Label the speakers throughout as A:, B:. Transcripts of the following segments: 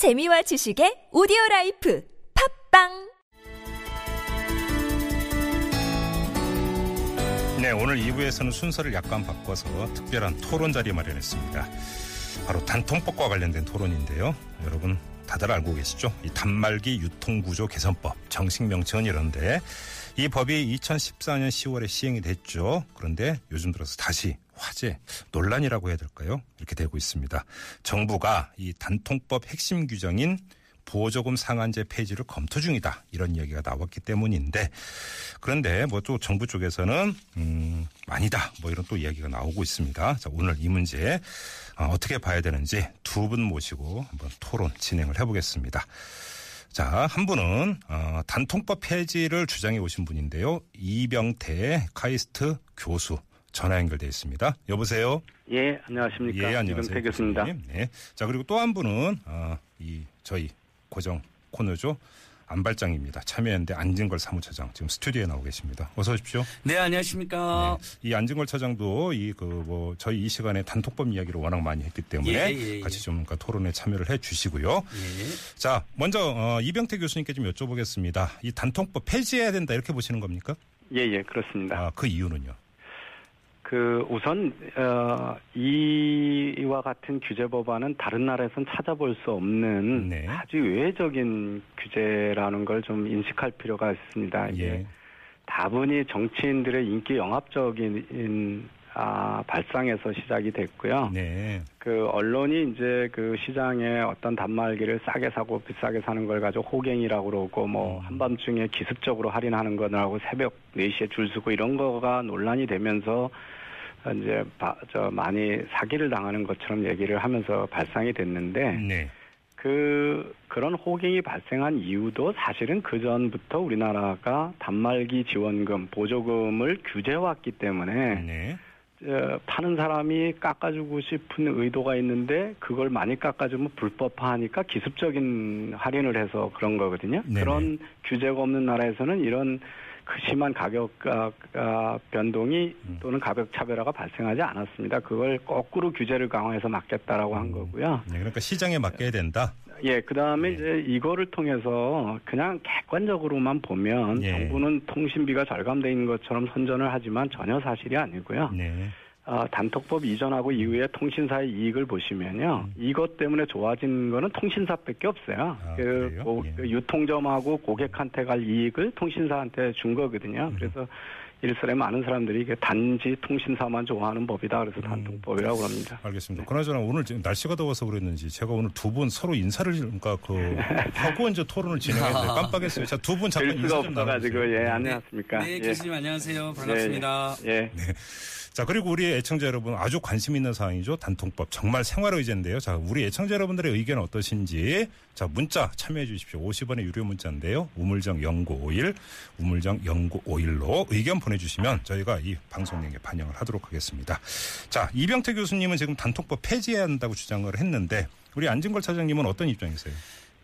A: 재미와 지식의 오디오 life 팟빵
B: 네, 오늘 2부에서는 순서를 약간 바꿔서 특별한 토론 자리 마련했습니다. 바로 단통법과 관련된 토론인데요. 여러분 다들 알고 계시죠? 이 단말기 유통구조 개선법 정식 명칭은 이런데 이 법이 2014년 10월에 시행이 됐죠. 그런데 요즘 들어서 다시 화제, 논란이라고 해야 될까요? 이렇게 되고 있습니다. 정부가 이 단통법 핵심 규정인 보조금 상한제 폐지를 검토 중이다. 이런 이야기가 나왔기 때문인데 그런데 뭐 또 정부 쪽에서는 음 아니다. 뭐 이런 또 이야기가 나오고 있습니다. 자, 오늘 이 문제 어, 어떻게 봐야 되는지 두 분 모시고 한번 토론 진행을 해보겠습니다. 자, 한 분은 어, 단통법 폐지를 주장해 오신 분인데요. 이병태 카이스트 교수 전화 연결돼 있습니다. 여보세요.
C: 예, 안녕하십니까.
B: 예, 안녕하세요.
C: 이병태 교수입니다.
B: 네. 자, 그리고 또 한 분은 어, 이 저희 고정 코너죠. 안발장입니다. 참여연대 안진걸 사무처장 지금 스튜디오에 나오 계십니다. 어서 오십시오.
D: 네, 안녕하십니까.
B: 네. 이 안진걸 처장도 이 그 뭐 저희 이 시간에 단톡법 이야기를 워낙 많이 했기 때문에
D: 예, 예, 예.
B: 같이 좀 그러니까 토론에 참여를 해 주시고요.
D: 예.
B: 자, 먼저 어, 이병태 교수님께 좀 여쭤보겠습니다. 이 단통법 폐지해야 된다 이렇게 보시는 겁니까?
C: 예, 예, 그렇습니다.
B: 아, 그 이유는요?
C: 그 우선 어, 이와 같은 규제 법안은 다른 나라에선 찾아볼 수 없는
B: 네.
C: 아주 외적인 규제라는 걸 좀 인식할 필요가 있습니다. 이게
B: 예.
C: 다분히 정치인들의 인기 영합적인 아, 발상에서 시작이 됐고요.
B: 네.
C: 그 언론이 이제 그 시장에 어떤 단말기를 싸게 사고 비싸게 사는 걸 가지고 호갱이라고 그러고 뭐
B: 음.
C: 한밤중에 기습적으로 할인하는 거라고 새벽 4시에 줄 서고 이런 거가 논란이 되면서 이제 바- 저 많이 사기를 당하는 것처럼 얘기를 하면서 발상이 됐는데
B: 네.
C: 그 그런 호갱이 발생한 이유도 사실은 그 전부터 우리나라가 단말기 지원금 보조금을 규제해왔기 때문에
B: 네.
C: 어, 파는 사람이 깎아주고 싶은 의도가 있는데 그걸 많이 깎아주면 불법화하니까 기습적인 할인을 해서 그런 거거든요.
B: 네네.
C: 그런 규제가 없는 나라에서는 이런 그 심한 가격 아, 아, 변동이
B: 음.
C: 또는 가격 차별화가 발생하지 않았습니다. 그걸 거꾸로 규제를 강화해서 막겠다라고 한 거고요.
B: 네. 그러니까 시장에 맡겨야 된다.
C: 예, 그 다음에
B: 네.
C: 이제 이거를 통해서 그냥 객관적으로만 보면
B: 예.
C: 정부는 통신비가 절감돼 있는 것처럼 선전을 하지만 전혀 사실이 아니고요.
B: 네.
C: 어, 단톡법 이전하고 이후에 통신사의 이익을 보시면요.
B: 음.
C: 이것 때문에 좋아진 거는 통신사밖에 없어요.
B: 아,
C: 그? 고-
B: 예.
C: 그 유통점하고 고객한테 갈 이익을 통신사한테 준 거거든요.
B: 음.
C: 그래서 일설에 많은 사람들이 이게 단지 통신사만 좋아하는 법이다. 그래서
B: 음.
C: 단통법이라고 그럽니다.
B: 알겠습니다. 그나저나 오늘 지금 날씨가 더워서 그랬는지 제가 오늘 두 분 서로 인사를 그러니까 그 하고 이제 토론을 진행했는데 깜빡했어요. 자, 두 분 잠깐
C: 될
B: 인사
C: 수가
B: 좀
C: 없어가지고
B: 나눠주세요.
C: 예 안녕하십니까?
D: 네,
C: 예.
D: 교수님 안녕하세요. 반갑습니다.
C: 예, 예.
B: 자, 그리고 우리 애청자 여러분 아주 관심 있는 사항이죠. 단통법. 정말 생활 의제인데요. 자, 우리 애청자 여러분들의 의견은 어떠신지. 자, 문자 참여해 주십시오. 50원의 유료 문자인데요. 우물정 0951, 우물정 0951로 의견 보내 주시면 저희가 이 방송 내에 반영을 하도록 하겠습니다. 자, 이병태 교수님은 지금 단통법 폐지해야 한다고 주장을 했는데 우리 안진걸 차장님은 어떤 입장이세요?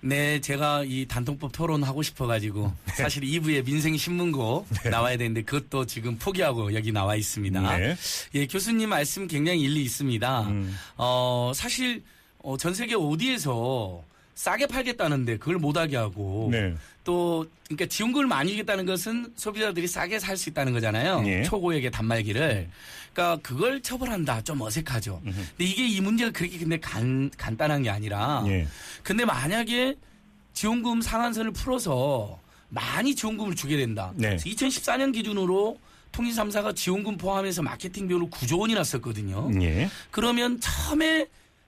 D: 네, 제가 이 단통법 토론하고 싶어가지고 사실 2부에 민생신문고 나와야 되는데 그것도 지금 포기하고 여기 나와 있습니다.
B: 네.
D: 예, 교수님 말씀 굉장히 일리 있습니다.
B: 음.
D: 어, 사실 어, 전 세계 어디에서 싸게 팔겠다는데 그걸 못하게 하고
B: 네.
D: 또 그러니까 지원금을 많이 주겠다는 것은 소비자들이 싸게 살 수 있다는 거잖아요.
B: 예.
D: 초고액의 단말기를. 그러니까 그걸 처벌한다. 좀 어색하죠. 근데 이게 이 문제가 그렇게 근데 간, 간단한 게 아니라
B: 예.
D: 근데 만약에 지원금 상한선을 풀어서 많이 지원금을 주게 된다.
B: 네.
D: 2014년 기준으로 통신 3사가 지원금 포함해서 마케팅 비용으로 9조 원이 났었거든요.
B: 예.
D: 그러면 처음에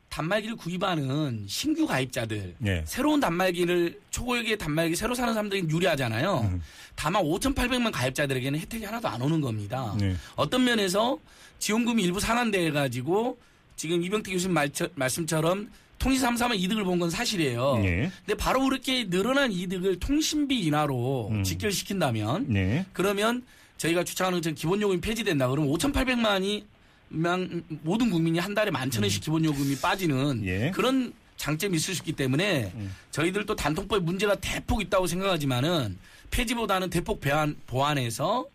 D: 단말기를 구입하는 신규 가입자들
B: 예.
D: 새로운 단말기를 초고액의 단말기 새로 사는 사람들이 유리하잖아요.
B: 음.
D: 다만 5,800만 가입자들에게는 혜택이 하나도 안 오는 겁니다.
B: 네.
D: 어떤 면에서 지원금이 일부 상한돼 가지고 지금 이병태 교수님 말, 말씀처럼 통신 3사만 이득을 본 건 사실이에요.
B: 예.
D: 근데 바로 그렇게 늘어난 이득을 통신비 인하로
B: 음.
D: 직결시킨다면
B: 네.
D: 그러면 저희가 주창하는 전 기본요금이 폐지된다. 그러면 5,800만이 모든 국민이 한 달에 만천 원씩 기본요금이 빠지는
B: 음. 예.
D: 그런 장점이 있을 수 있기 때문에
B: 음.
D: 저희들도 단통법 문제가 대폭 있다고 생각하지만은 폐지보다는 대폭 배안, 보완해서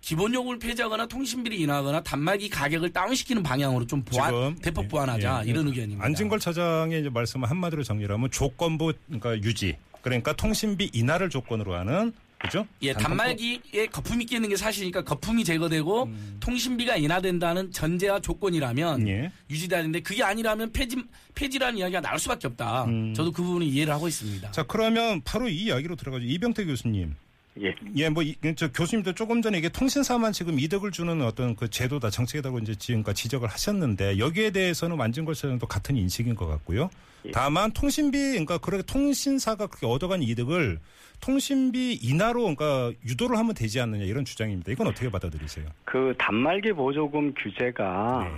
D: 기본 요금을 폐지하거나 통신비를 인하하거나 단말기 가격을 다운시키는 방향으로 좀 보완, 대폭
B: 예,
D: 보완하자
B: 예,
D: 이런
B: 예.
D: 의견입니다.
B: 안진걸 차장의 이제 말씀을 한마디로 정리하면 조건부 그러니까 유지 그러니까 통신비 인하를 조건으로 하는 그죠?
D: 예, 단말기에 거품이 끼는 게 사실이니까 거품이 제거되고 통신비가 인하된다는 전제와 조건이라면
B: 음. 예.
D: 유지되는데 그게 아니라면 폐지 폐지라는 이야기가 나올 수밖에 없다.
B: 음.
D: 저도 그 부분을 이해를 하고 있습니다.
B: 자 그러면 바로 이 이야기로 들어가죠. 이병태 교수님.
C: 예.
B: 예, 뭐, 이- 저 교수님도 조금 전에 이게 통신사만 지금 이득을 주는 어떤 그 제도다, 정책이다고 이제 지금까지 지적을 하셨는데 여기에 대해서는 완진걸 차장도 같은 인식인 것 같고요.
C: 예.
B: 다만 통신비, 그러니까 그렇게 통신사가 그렇게 얻어간 이득을 통신비 인하로 그러니까 유도를 하면 되지 않느냐 이런 주장입니다. 이건 어떻게 받아들이세요?
C: 그 단말기 보조금 규제가
B: 네.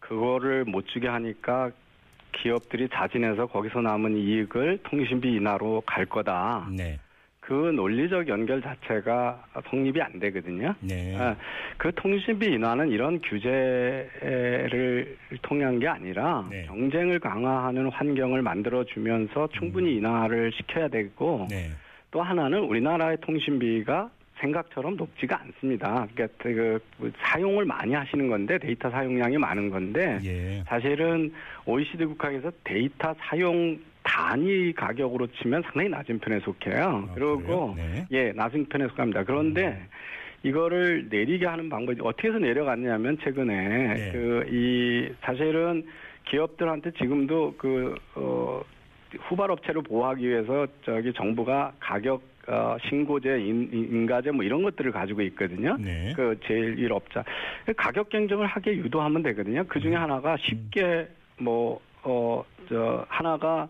C: 그거를 못 주게 하니까 기업들이 자진해서 거기서 남은 이익을 통신비 인하로 갈 거다.
B: 네.
C: 그 논리적 연결 자체가 성립이 안 되거든요.
B: 네.
C: 아, 그 통신비 인하는 이런 규제를 통한 게 아니라
B: 네.
C: 경쟁을 강화하는 환경을 만들어 주면서 충분히 인하를 시켜야 되고
B: 음. 네.
C: 또 하나는 우리나라의 통신비가 생각처럼 높지가 않습니다. 그러니까 그 사용을 많이 하시는 건데 데이터 사용량이 많은 건데
B: 예.
C: 사실은 OECD 국가에서 데이터 사용 단위 가격으로 치면 상당히 낮은 편에 속해요.
B: 아,
C: 그리고?
B: 네.
C: 예, 낮은 편에 속합니다. 그런데 이거를 내리게 하는 방법이 어떻게 해서 내려갔냐면 최근에
B: 네.
C: 그이 사실은 기업들한테 지금도 그 어, 후발 업체를 보호하기 위해서 저기 정부가 가격 어, 신고제, 인, 인가제 뭐 이런 것들을 가지고 있거든요.
B: 네.
C: 그 제일 업자 가격 경쟁을 하게 유도하면 되거든요. 그
B: 음.
C: 중에 하나가 쉽게 뭐 어 저 하나가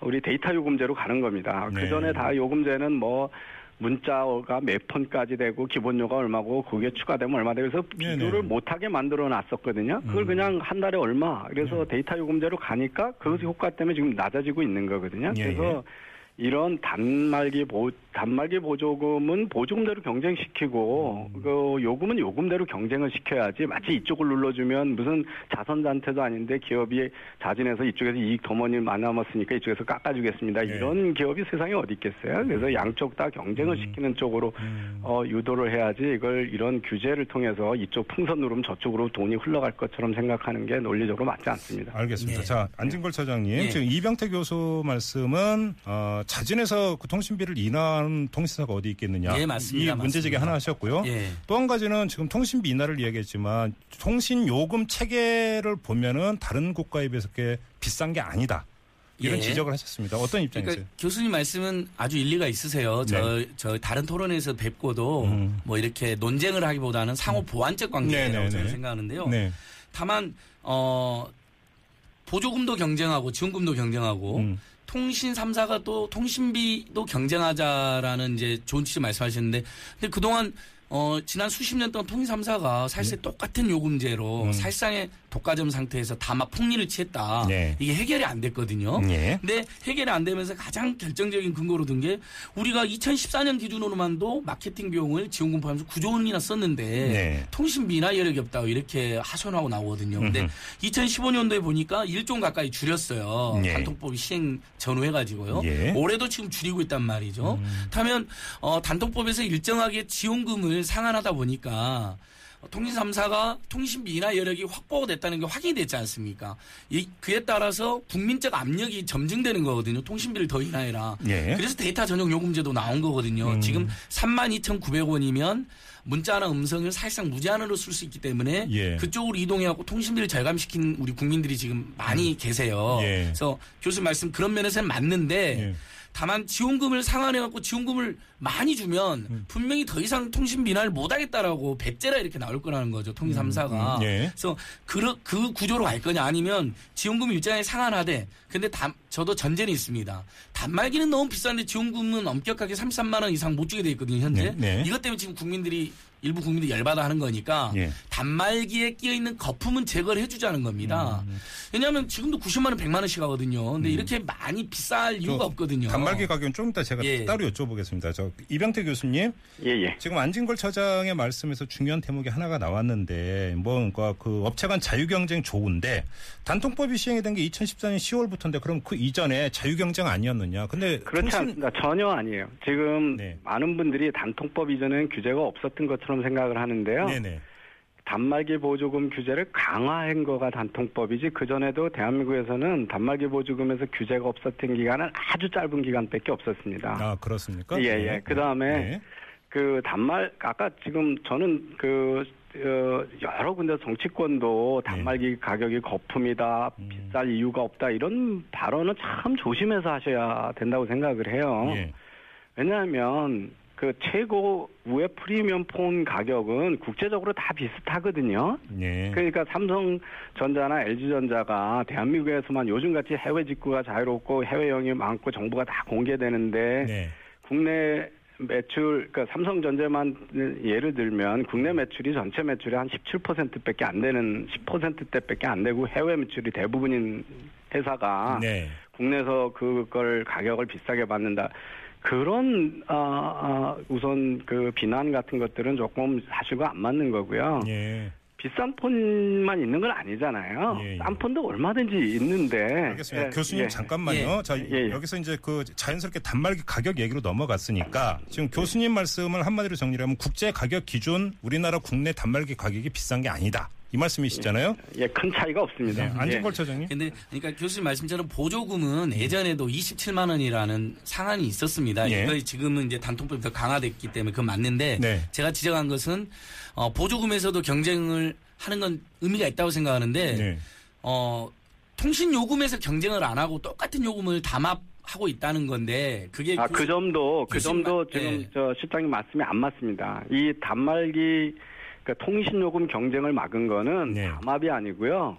C: 우리 데이터 요금제로 가는 겁니다.
B: 네.
C: 그 전에 다 요금제는 뭐 문자가 몇 통까지 되고 기본료가 얼마고 그게 추가되면 얼마 되고 그래서
B: 네네.
C: 비교를 못하게 만들어 놨었거든요. 그걸
B: 음.
C: 그냥 한 달에 얼마 그래서 데이터 요금제로 가니까 그 효과 때문에 지금 낮아지고 있는 거거든요.
B: 예,
C: 그래서 이런 단말기 보 단말기 보조금은 보조금대로 경쟁시키고
B: 음.
C: 그 요금은 요금대로 경쟁을 시켜야지 마치 이쪽을 눌러주면 무슨 자선단체도 아닌데 기업이 자진해서 이쪽에서 이익 더 많이 남았으니까 이쪽에서 깎아주겠습니다.
B: 네.
C: 이런 기업이 세상에 어디 있겠어요? 그래서 양쪽 다 경쟁을 시키는 쪽으로
B: 음.
C: 어, 유도를 해야지 이걸 이런 규제를 통해서 이쪽 풍선 누르면 저쪽으로 돈이 흘러갈 것처럼 생각하는 게 논리적으로 맞지 않습니다.
B: 알겠습니다.
D: 네.
B: 자, 안진걸 차장님.
D: 네.
B: 지금 이병태 교수 말씀은, 어, 자진해서 그 통신비를 인하 한 통신사가 어디 있겠느냐.
D: 예, 맞습니다.
B: 이 문제 제기
D: 맞습니다.
B: 하나 하셨고요.
D: 예.
B: 또한 가지는 지금 통신비 인하를 이야기했지만 통신 요금 체계를 보면은 다른 국가에 비해서 꽤 비싼 게 아니다. 이런
D: 예.
B: 지적을 하셨습니다. 어떤 입장이세요?
D: 그러니까 교수님 말씀은 아주 일리가 있으세요. 저, 저 다른 토론에서 뵙고도
B: 네. 음.
D: 뭐 이렇게 논쟁을 하기보다는 상호 보완적 관계라고
B: 네네네.
D: 저는 생각하는데요.
B: 네.
D: 다만 어 보조금도 경쟁하고 지원금도 경쟁하고
B: 음.
D: 통신 3사가 또 통신비도 경쟁하자라는 이제 좋은 취지 말씀하셨는데 근데 그동안 어 지난 수십 년 동안 통신 3사가 사실 똑같은 요금제로
B: 네. 음.
D: 살상의 독과점 상태에서 다막 폭리를 취했다.
B: 네.
D: 이게 해결이 안 됐거든요.
B: 예.
D: 근데 해결이 안 되면서 가장 결정적인 근거로 든 게 우리가 2014년 기준으로만도 마케팅 비용을 지원금 포함해서 9조 원이나 썼는데
B: 네.
D: 통신비나 여력이 없다고 이렇게 하소연하고 나오거든요. 근데
B: 음흠.
D: 2015년도에 보니까 1조 가까이 줄였어요.
B: 예.
D: 단통법이 시행 전후 해가지고요.
B: 예. 음.
D: 올해도 지금 줄이고 있단 말이죠. 그렇다면 어, 단통법에서 일정하게 지원금을 상한하다 보니까 통신 3사가 통신비나 여력이 확보가 됐다는 게 확인이 됐지 않습니까? 이, 그에 따라서 국민적 압력이 점증되는 거거든요. 통신비를 더 인하해라.
B: 예.
D: 그래서 데이터 전용 요금제도 나온 거거든요.
B: 음.
D: 지금 32,900원이면 문자나 음성을 사실상 무제한으로 쓸 수 있기 때문에
B: 예.
D: 그쪽으로 이동해갖고 통신비를 절감시킨 우리 국민들이 지금 많이 계세요.
B: 예.
D: 그래서 교수 말씀 그런 면에서는 맞는데
B: 예.
D: 다만 지원금을 상환해갖고 지원금을 많이 주면
B: 음.
D: 분명히 더 이상 통신비 인하를 못하겠다라고 배째라 이렇게 나올 거라는 거죠. 통신 3사가.
B: 음, 예.
D: 그래서 그, 그 구조로 갈 거냐 아니면 지원금 일정에 상한하되 근데 단, 저도 전제는 있습니다. 단말기는 너무 비싼데 지원금은 엄격하게 33만 원 이상 못 주게 돼 있거든요. 현재.
B: 네, 네.
D: 이것 때문에 지금 국민들이 일부 국민들이 열받아 하는 거니까
B: 예.
D: 단말기에 끼어 있는 거품은 제거를 해주자는 겁니다.
B: 음.
D: 왜냐하면 지금도 90만 원, 100만 원씩 하거든요. 근데 이렇게 많이 비쌀 이유가
B: 저
D: 없거든요.
B: 단말기 가격은 좀 이따 제가
D: 예.
B: 따로 여쭤보겠습니다. 저 이병태 교수님,
C: 예, 예.
B: 지금 안진걸 차장의 말씀에서 중요한 대목이 하나가 나왔는데, 뭐, 그러니까 그 업체 간 자유경쟁 좋은데, 단통법이 시행이 된게 2014년 10월부터인데, 그럼 그 이전에 자유경쟁 아니었느냐? 근데
C: 그렇지
B: 통신-
C: 않습니다. 전혀 아니에요. 지금
B: 네.
C: 많은 분들이 단통법 이전엔 규제가 없었던 것처럼 것처럼 생각을 하는데요.
B: 네네.
C: 단말기 보조금 규제를 강화한 거가 단통법이지 그 전에도 대한민국에서는 단말기 보조금에서 규제가 없었던 기간은 아주 짧은 기간밖에 없었습니다.
B: 아 그렇습니까?
C: 예, 예. 그 다음에
B: 네.
C: 그 단말 아까 지금 저는 그 어, 여러 군데 정치권도 단말기 가격이 거품이다,
B: 음.
C: 비쌀 이유가 없다 이런 발언은 참 조심해서 하셔야 된다고 생각을 해요.
B: 예.
C: 왜냐하면 그 최고 우회 프리미엄 폰 가격은 국제적으로 다 비슷하거든요.
B: 예.
C: 그러니까 삼성전자나 LG전자가 대한민국에서만 요즘같이 해외 직구가 자유롭고 해외 영이 많고 정보가 다 공개되는데
B: 네.
C: 국내 매출, 그러니까 삼성전자만 예를 들면 국내 매출이 전체 매출의 한 17%밖에 안 되는 10%대밖에 안 되고 해외 매출이 대부분인 회사가
B: 네.
C: 국내에서 그걸 가격을 비싸게 받는다. 그런 아, 아, 우선 그 비난 같은 것들은 조금 사실과 안 맞는 거고요.
B: 예.
C: 비싼 폰만 있는 건 아니잖아요.
B: 예, 예.
C: 싼 폰도 얼마든지 있는데.
B: 알겠습니다.
C: 예,
B: 교수님
C: 예.
B: 잠깐만요.
D: 예.
B: 자
C: 예, 예.
B: 여기서 이제 그 자연스럽게 단말기 가격 얘기로 넘어갔으니까 지금 교수님 말씀을 한마디로 정리하면 국제 가격 기준 우리나라 국내 단말기 가격이 비싼 게 아니다 이 말씀이시잖아요.
C: 예, 큰 차이가 없습니다.
B: 네. 안진걸 처장님.
D: 근데 그러니까 교수님 말씀처럼 보조금은 예전에도 27만 원이라는 상한이 있었습니다.
B: 예.
D: 이거 지금은 이제 단통법이 더 강화됐기 때문에 그건 맞는데
B: 네.
D: 제가 지적한 것은 어, 보조금에서도 경쟁을 하는 건 의미가 있다고 생각하는데
B: 네.
D: 어, 통신 요금에서 경쟁을 안 하고 똑같은 요금을 담합 하고 있다는 건데 그게
C: 아, 그 점도, 그 점도
D: 말-
C: 지금
D: 예.
C: 저 실장님 말씀이 안 맞습니다. 이 단말기, 그러니까 통신요금 경쟁을 막은 거는
B: 네.
C: 담합이 아니고요.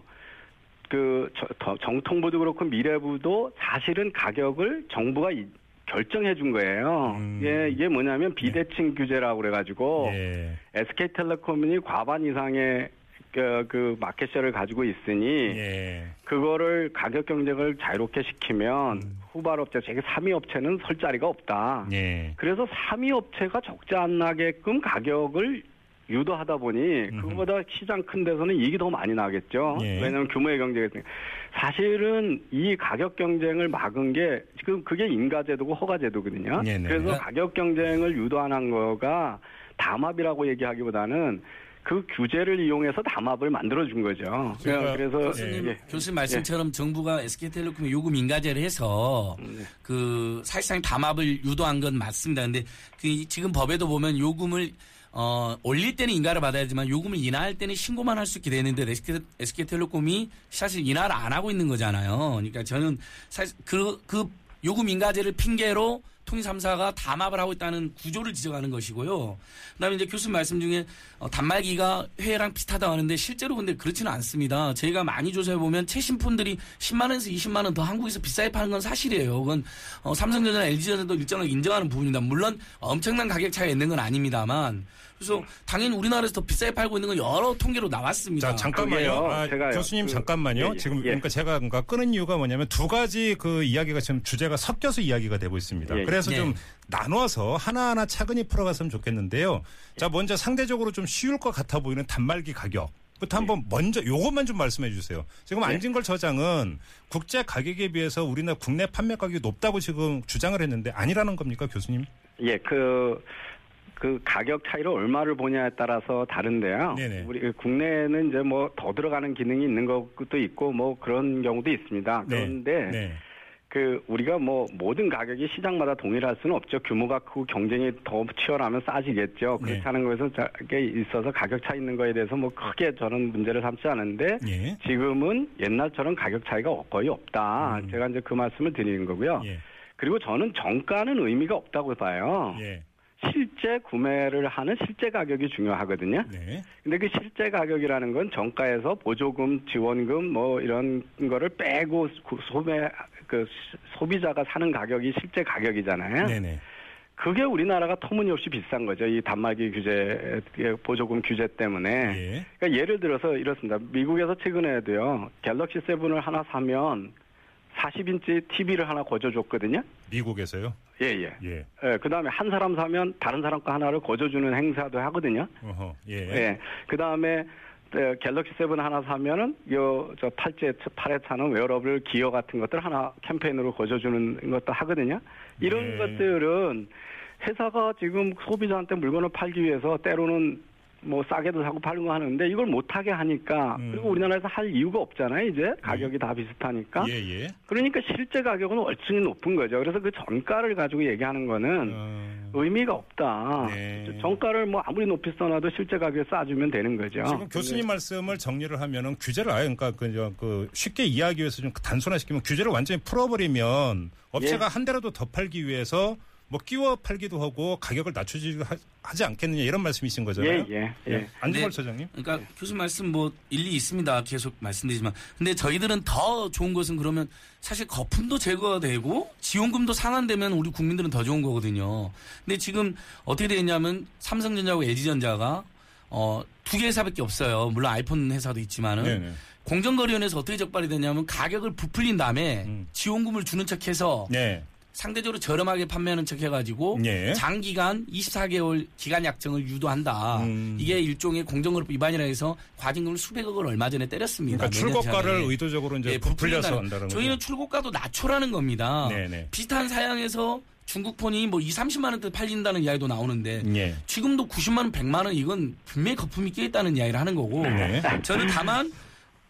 C: 그, 저- 정통부도 그렇고 미래부도 사실은 가격을 정부가 이- 결정해 준 거예요.
B: 음.
C: 예, 이게 뭐냐면 비대칭 규제라고 그래가지고
B: 예.
C: SK텔레콤이 과반 이상의 그, 그 마켓셔를 가지고 있으니
B: 예.
C: 그거를 가격 경쟁을 자유롭게 시키면
B: 음.
C: 후발업체, 제게 3위 업체는 설 자리가 없다.
B: 예.
C: 그래서 3위 업체가 적지 않나게끔 가격을 유도하다 보니 그거보다 시장 큰 데서는 이익이 더 많이 나겠죠.
B: 예.
C: 왜냐하면 규모의 경쟁이 있으니까. 사실은 이 가격 경쟁을 막은 게 지금 그게 인가제도고 허가제도거든요.
B: 네네.
C: 그래서 가격 경쟁을 유도하는 거가 담합이라고 얘기하기보다는 그 규제를 이용해서 담합을 만들어 준 거죠.
B: 그러니까
C: 그래서
D: 교수님,
C: 예.
D: 교수님 말씀처럼 정부가 SK텔레콤 요금 인가제를 해서
C: 네.
D: 그 사실상 담합을 유도한 건 맞습니다. 근데 그 지금 법에도 보면 요금을 어, 올릴 때는 인가를 받아야 지만 요금을 인하할 때는 신고만 할 수 있게 되는데 SK, SK텔레콤이 사실 인하를 안 하고 있는 거잖아요. 그러니까 저는 사실 그, 그 요금 인가제를 핑계로 통일 3사가 담합을 하고 있다는 구조를 지적하는 것이고요. 그다음에 이제 교수님 말씀 중에 어, 단말기가 회랑 비슷하다 하는데 실제로 근데 그렇지는 않습니다. 저희가 많이 조사해 보면 최신 폰들이 10만 원에서 20만 원 더 한국에서 비싸게 파는 건 사실이에요. 그건 어, 삼성전자나 LG전자도 일정하게 인정하는 부분입니다. 물론 엄청난 가격 차이가 있는 건 아닙니다만 그래서 당연히 우리나라에서 더 비싸게 팔고 있는 건 여러 통계로 나왔습니다.
B: 자 잠깐만요. 아,
C: 제가요.
B: 교수님
C: 그,
B: 잠깐만요.
C: 예, 예,
B: 지금
C: 예.
B: 그러니까 제가 뭔가 끄는 이유가 뭐냐면 두 가지 그 이야기가 지금 주제가 섞여서 이야기가 되고 있습니다.
C: 예, 예.
B: 그래서
D: 네.
B: 좀 나눠서 하나하나 차근히 풀어갔으면 좋겠는데요. 자 먼저 상대적으로 좀 쉬울 것 같아 보이는 단말기 가격 부터 한번 먼저 요것만 좀 말씀해 주세요. 지금 안진걸 처장은 국제 가격에 비해서 우리나라 국내 판매 가격이 높다고 지금 주장을 했는데 아니라는 겁니까 교수님?
C: 예, 그, 그 가격 차이를 얼마를 보냐에 따라서 다른데요.
B: 네네.
C: 우리 국내에는 이제 뭐 더 들어가는 기능이 있는 것도 있고 뭐 그런 경우도 있습니다. 그런데
B: 네.
C: 그 우리가 뭐 모든 가격이 시장마다 동일할 수는 없죠. 규모가 크고 경쟁이 더 치열하면 싸지겠죠. 그렇지
B: 네.
C: 않은 것에서 게 있어서 가격 차이 있는 거에 대해서 뭐 크게 저는 문제를 삼지 않은데
B: 예.
C: 지금은 옛날처럼 가격 차이가 거의 없다.
B: 음.
C: 제가 이제 그 말씀을 드리는 거고요.
B: 예.
C: 그리고 저는 정가는 의미가 없다고 봐요.
B: 예.
C: 실제 구매를 하는 실제 가격이 중요하거든요.
B: 네.
C: 근데 그 실제 가격이라는 건 정가에서 보조금, 지원금 뭐 이런 거를 빼고 구- 소매 그 시- 소비자가 사는 가격이 실제 가격이잖아요.
B: 네네.
C: 그게 우리나라가 터무니없이 비싼 거죠. 이 단말기 규제 보조금 규제 때문에.
B: 예.
C: 그러니까 예를 들어서 이렇습니다. 미국에서 최근에도요. 갤럭시 세븐을 하나 사면 40인치 TV를 하나 거저줬거든요.
B: 미국에서요.
C: 예, 예.
B: 예.
C: 예, 그 다음에 한 사람 사면 다른 사람 거 하나를 거저주는 행사도 하거든요.
B: 어허. 예.
C: 예. 그 다음에 갤럭시 seven 하나 사면은 요저 팔찌 팔에 차는 wearable gear 같은 것들 하나 캠페인으로 거저주는 것도 하거든요. 이런
B: 네.
C: 것들은 회사가 지금 소비자한테 물건을 팔기 위해서 때로는 뭐 싸게도 사고 파는 거 하는데 이걸 못하게 하니까
B: 음.
C: 그리고 우리나라에서 할 이유가 없잖아요 이제 가격이 다 비슷하니까
B: 예, 예.
C: 그러니까 실제 가격은 월등히 높은 거죠 그래서 그 정가를 가지고 얘기하는 거는
B: 어,
C: 의미가 없다
B: 네.
C: 정가를 뭐 아무리 높이 써놔도 실제 가격에 싸주면 되는 거죠
B: 지금 교수님 말씀을 정리를 하면은 규제를 아예 그러니까 그, 저, 그 쉽게 이해하기 위해서 좀 단순화시키면 규제를 완전히 풀어버리면 업체가
C: 예.
B: 한 대라도 더 팔기 위해서 뭐 끼워 팔기도 하고 가격을 낮추지 하- 하지 않겠느냐 이런 말씀이신 거잖아요.
C: 예, 예, 예.
B: 안주걸
D: 네.
B: 처장님.
D: 그러니까 교수님 말씀 뭐 일리 있습니다. 계속 말씀드리지만 근데 저희들은 더 좋은 것은 그러면 사실 거품도 제거가 되고 지원금도 상환되면 우리 국민들은 더 좋은 거거든요. 근데 지금 어떻게 되냐면 삼성전자하고 LG전자가 어, 두 개 회사밖에 없어요. 물론 아이폰 회사도 있지만은
B: 네네.
D: 공정거래위원회에서 어떻게 적발이 되냐면 가격을 부풀린 다음에
B: 음.
D: 지원금을 주는 척해서
B: 네.
D: 상대적으로 저렴하게 판매하는 척 해가지고
B: 예.
D: 장기간 24개월 기간 약정을 유도한다.
B: 음.
D: 이게 일종의 공정거래법 위반이라 해서 과징금을 수백억을 얼마 전에 때렸습니다.
B: 그러니까 출고가를. 의도적으로 이제
D: 예,
B: 부풀려서 한다는 거죠.
D: 저희는 출고가도 낮추라는 겁니다.
B: 네네.
D: 비슷한 사양에서 중국 폰이 뭐 2, 30만 원대 팔린다는 이야기도 나오는데
B: 예.
D: 지금도 90만 원, 100만 원 이건 분명히 거품이 끼어 있다는 이야기를 하는 거고
B: 네.
D: 저는 다만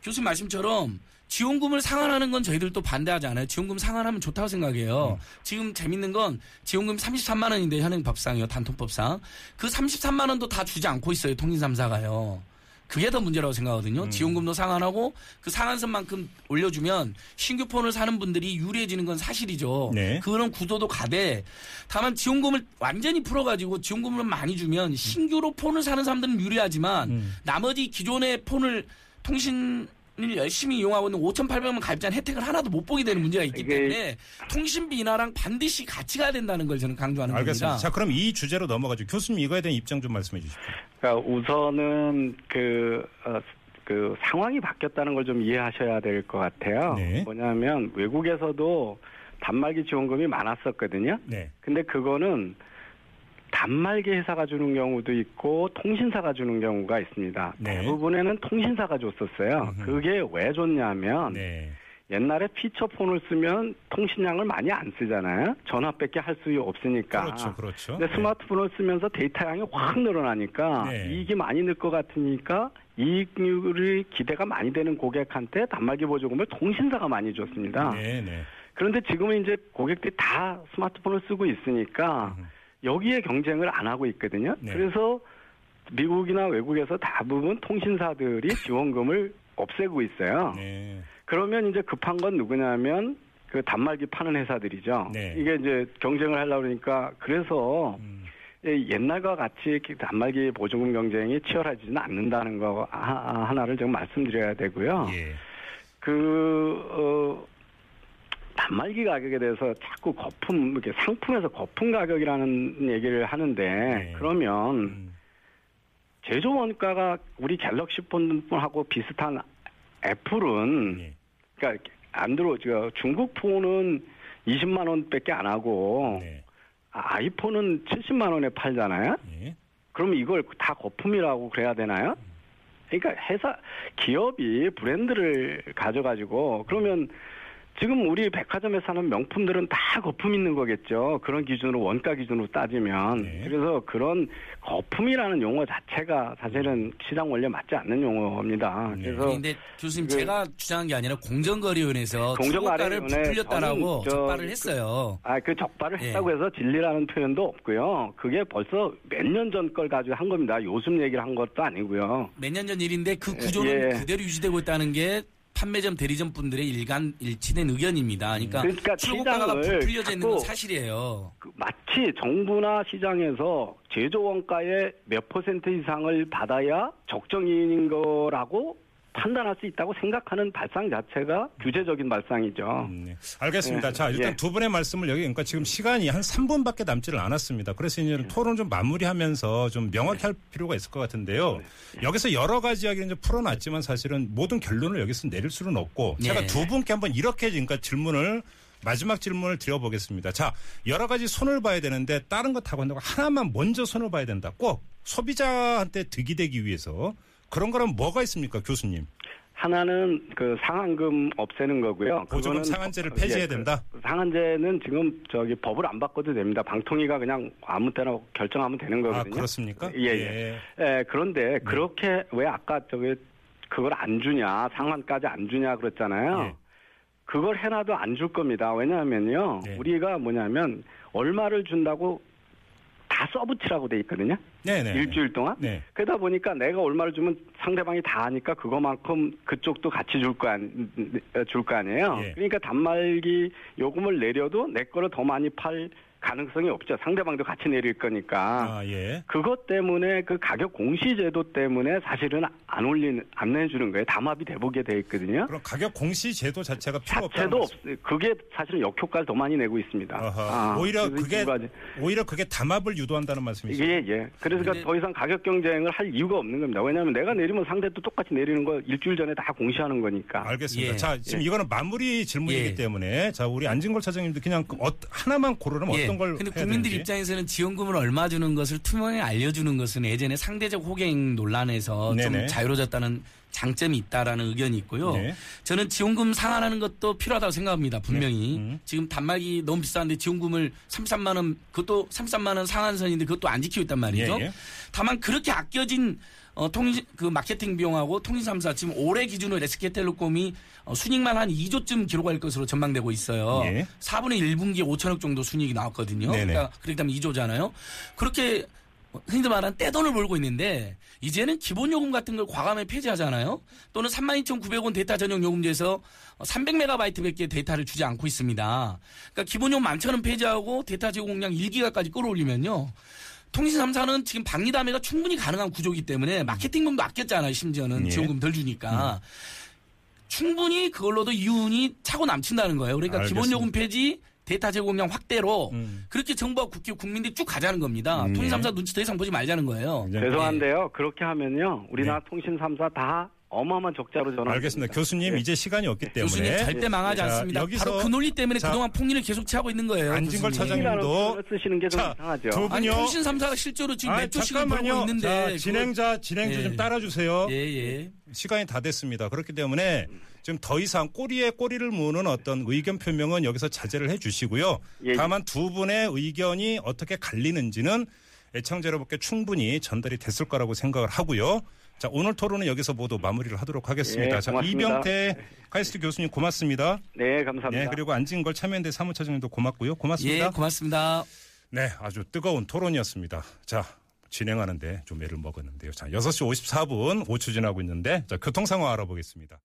D: 교수님 말씀처럼 지원금을 상환하는 건 저희들도 반대하지 않아요. 지원금 상환하면 좋다고 생각해요. 지금 재밌는 건 지원금 33만 원인데 현행 법상이요. 단통법상. 그 33만 원도 다 주지 않고 있어요. 통신삼사가요. 그게 더 문제라고 생각하거든요. 지원금도 상환하고 그 상한선만큼 올려주면 신규 폰을 사는 분들이 유리해지는 건 사실이죠.
B: 네.
D: 그런 구도도 가되 다만 지원금을 완전히 풀어가지고 지원금을 많이 주면 신규로 폰을 사는 사람들은 유리하지만
B: 음.
D: 나머지 기존의 폰을 통신 을 열심히 이용하고 있는 5,800만 가입자는 혜택을 하나도 못 보게 되는 문제가 있기 때문에 통신비 인하랑 반드시 같이 가야 된다는 걸 저는 강조하는
B: 알겠습니다.
D: 겁니다.
B: 자, 그럼 이 주제로 넘어가죠. 교수님 이거에 대한 입장 좀 말씀해 주십시오.
C: 그러니까 우선은 그, 어, 그 상황이 바뀌었다는 걸 좀 이해하셔야 될 것 같아요.
B: 네.
C: 뭐냐면 외국에서도 단말기 지원금이 많았었거든요.
B: 네.
C: 근데 그거는 단말기 회사가 주는 경우도 있고 통신사가 주는 경우가 있습니다.
B: 네.
C: 대부분에는 통신사가 줬었어요.
B: 음흠.
C: 그게 왜 줬냐면
B: 네.
C: 옛날에 피처폰을 쓰면 통신량을 많이 안 쓰잖아요. 전화밖에 할 수 없으니까.
B: 그렇죠. 그렇죠.
C: 근데 스마트폰을 쓰면서 데이터량이 확 늘어나니까
B: 네.
C: 이익이 많이 늘 것 같으니까 이익률이 기대가 많이 되는 고객한테 단말기 보조금을 통신사가 많이 줬습니다.
B: 네, 네.
C: 그런데 지금은 이제 고객들이 다 스마트폰을 쓰고 있으니까
B: 음.
C: 여기에 경쟁을 안 하고 있거든요.
B: 네.
C: 그래서 미국이나 외국에서 대부분 통신사들이 지원금을 없애고 있어요.
B: 네.
C: 그러면 이제 급한 건 누구냐면 그 단말기 파는 회사들이죠.
B: 네.
C: 이게 이제 경쟁을 하려고 그러니까 그래서
B: 음.
C: 예, 옛날과 같이 단말기 보조금 경쟁이 치열하지는 않는다는 거 하- 하나를 좀 말씀드려야 되고요.
B: 예.
C: 그 어, 단말기 가격에 대해서 자꾸 거품 이렇게 상품에서 거품 가격이라는 얘기를 하는데
B: 네.
C: 그러면
B: 음.
C: 제조 원가가 우리 갤럭시 폰하고 비슷한 애플은
B: 예.
C: 그러니까 안드로 저 중국 폰은 20만 원밖에 안 하고
B: 네.
C: 아이폰은 70만 원에 팔잖아요.
B: 예.
C: 그럼 이걸 다 거품이라고 그래야 되나요? 그러니까 회사 기업이 브랜드를 가져가지고 그러면 지금 우리 백화점에 사는 명품들은 다 거품 있는 거겠죠. 그런 기준으로 원가 기준으로 따지면
B: 네.
C: 그래서 그런 거품이라는 용어 자체가 사실은 시장 원리에 맞지 않는 용어입니다.
B: 네.
C: 그래서
D: 그런데 교수님
C: 그-
D: 제가 주장한 게 아니라 공정거래위원회에서
C: 공정거래위원회
D: 부풀렸다라고
C: 저는 저-
D: 적발을
C: 그-
D: 했어요.
C: 아, 그 적발을
D: 예.
C: 했다고 해서 진리라는 표현도 없고요. 그게 벌써 몇 년 전 걸 가지고 한 겁니다. 요즘 얘기를 한 것도 아니고요.
D: 몇 년 전 일인데 그 구조는
C: 예.
D: 그대로 유지되고 있다는 게 판매점 대리점 분들의 일간 일치된 의견입니다. 그러니까,
C: 그러니까
D: 출고가가 부풀려져 있는 건 사실이에요.
C: 그 마치 정부나 시장에서 제조 원가의 몇 퍼센트 이상을 받아야 적정인 거라고 판단할 수 있다고 생각하는 발상 자체가 규제적인 발상이죠.
B: 음, 네. 알겠습니다.
C: 예,
B: 자, 일단
C: 예.
B: 두 분의 말씀을 여기, 그러니까 지금 시간이 한 3분밖에 남지를 않았습니다. 그래서 이제 토론 좀 마무리하면서 좀 명확히 할 필요가 있을 것 같은데요. 여기서 여러 가지 이야기를 이제 풀어놨지만 사실은 모든 결론을 여기서 내릴 수는 없고
D: 네.
B: 제가 두 분께 한번 이렇게 그러니까 질문을 마지막 질문을 드려보겠습니다. 자, 여러 가지 손을 봐야 되는데 다른 것하고 한다고 하나만 먼저 손을 봐야 된다. 꼭 소비자한테 득이 되기 위해서 그런 거는 뭐가 있습니까, 교수님?
C: 하나는 그 상한금 없애는 거고요.
B: 보조금 상한제를
C: 어,
B: 폐지해야
C: 예, 그
B: 된다.
C: 상한제는 지금 저기 법을 안 바꿔도 됩니다. 방통위가 그냥 아무 때나 결정하면 되는
B: 아
C: 거거든요.
B: 그렇습니까?
C: 예, 예. 예, 그런데 그렇게 왜 아까 저기 그걸 안 주냐 상한까지 안 주냐 그랬잖아요.
B: 예.
C: 그걸 해놔도 안 줄 겁니다. 왜냐하면요,
B: 네.
C: 우리가 뭐냐면 얼마를 준다고 다 써붙이라고 돼 있거든요.
B: 네네.
C: 일주일 동안.
B: 네.
C: 그러다 보니까 내가 얼마를 주면 상대방이 다 하니까 그거만큼 그쪽도 같이 줄거줄거 아니에요.
B: 예.
C: 그러니까 단말기 요금을 내려도 내 거를 더 많이 팔 가능성이 없죠. 상대방도 같이 내릴 거니까.
B: 아 예.
C: 그것 때문에 그 가격 공시 제도 때문에 사실은 안 올리는 안 내주는 거예요. 담합이 돼보게 돼 있거든요.
B: 그럼 가격 공시 제도 자체가 필요 없다.
C: 자체도 없. 그게 사실은 역효과를 더 많이 내고 있습니다.
B: 아, 오히려 그게. 오히려 그게 담합을 유도한다는 말씀이시죠?
C: 예, 예. 그래서
D: 근데-
C: 더 이상 가격 경쟁을 할 이유가 없는 겁니다. 왜냐하면 내가 내리면 상대도 똑같이 내리는 거 일주일 전에 다 공시하는 거니까.
B: 알겠습니다.
D: 예.
B: 자, 지금 이거는 마무리 질문이기
D: 예.
B: 때문에 자, 우리 안진걸 차장님도 그냥 그 어- 하나만 고르면
D: 예.
B: 어떤 걸
D: 근데
B: 해야
D: 국민들
B: 되는지.
D: 입장에서는 지원금을 얼마 주는 것을 투명하게 알려주는 것은 예전에 상대적 호갱 논란에서
B: 네네.
D: 좀 자유로워졌다는 장점이 있다라는 의견이 있고요.
B: 네.
D: 저는 지원금 상한하는 것도 필요하다고 생각합니다. 분명히
B: 네. 음.
D: 지금 단말기 너무 비싼데 지원금을 33만 원 그것도 33만 원 상한선인데 그것도 안 지키고 있단 말이죠.
B: 예, 예.
D: 다만 그렇게 아껴진 어, 통신 그 마케팅 비용하고 통신 3사 지금 올해 기준으로 SK텔레콤이 어, 순익만 한 2조쯤 기록할 것으로 전망되고 있어요.
B: 예.
D: 4분의 1분기에 5천억 정도 순익이 나왔거든요.
B: 네네.
D: 그러니까 그렇게 되면 2조잖아요. 그렇게 흔히 말하는 떼돈을 벌고 있는데 이제는 기본 요금 같은 걸 과감하게 폐지하잖아요. 또는 32,900원 데이터 전용 요금제에서 300메가바이트밖에 데이터를 주지 않고 있습니다. 그러니까 기본 요금 만천 원 폐지하고 데이터 제공량 1기가까지 끌어올리면요. 통신 3사는 지금 박리담회가 충분히 가능한 구조이기 때문에 마케팅금도 아꼈잖아요. 심지어는
B: 예.
D: 지원금 덜 주니까. 충분히 그걸로도 이윤이 차고 남친다는 거예요. 그러니까
B: 알겠습니다.
D: 기본 요금 폐지, 데이터 제공량 확대로
B: 음.
D: 그렇게 정부와 국회 국민들이 쭉 가자는 겁니다.
B: 음,
D: 통신
B: 예.
D: 3사 눈치 더 이상 보지 말자는 거예요.
B: 네.
C: 죄송한데요. 그렇게 하면요. 우리나라 통신 3사 다 어마어마한 적자로 전환.
B: 알겠습니다. 교수님 이제 시간이 없기 때문에
D: 교수님 절대 망하지
B: 자,
D: 않습니다.
B: 여기서
D: 바로 그 논리 때문에
B: 자,
D: 그동안 폭리를 계속 취하고 있는 거예요.
B: 안진걸. 차장님. 차장님도
C: 쓰시는 게좀
B: 자,
C: 이상하죠.
B: 두
D: 아니
B: 분요.
D: 통신 3사가 실제로 지금
B: 아,
D: 몇 조씩을 벌고. 있는데
B: 자, 진행자 진행자
D: 예.
B: 좀 따라주세요.
D: 예, 예.
B: 시간이 다 됐습니다. 그렇기 때문에 지금 더 이상 꼬리에 꼬리를 무는 어떤 의견 표명은 여기서 자제를 해 주시고요.
C: 예, 예.
B: 다만 두 분의 의견이 어떻게 갈리는지는 애청자 여러분께 충분히 전달이 됐을 거라고 생각을 하고요. 자, 오늘 토론은 여기서 모두 마무리를 하도록 하겠습니다.
C: 예,
B: 자,
C: 고맙습니다.
B: 이병태 카이스트 교수님 고맙습니다.
C: 네, 감사합니다.
B: 네, 그리고 안진걸 참여연대 사무처장님도 고맙고요. 고맙습니다.
D: 예, 고맙습니다.
B: 네, 아주 뜨거운 토론이었습니다. 자, 진행하는데 좀 애를 먹었는데요. 자, 6시 54분 5초 지나고 있는데 자, 교통 상황 알아보겠습니다.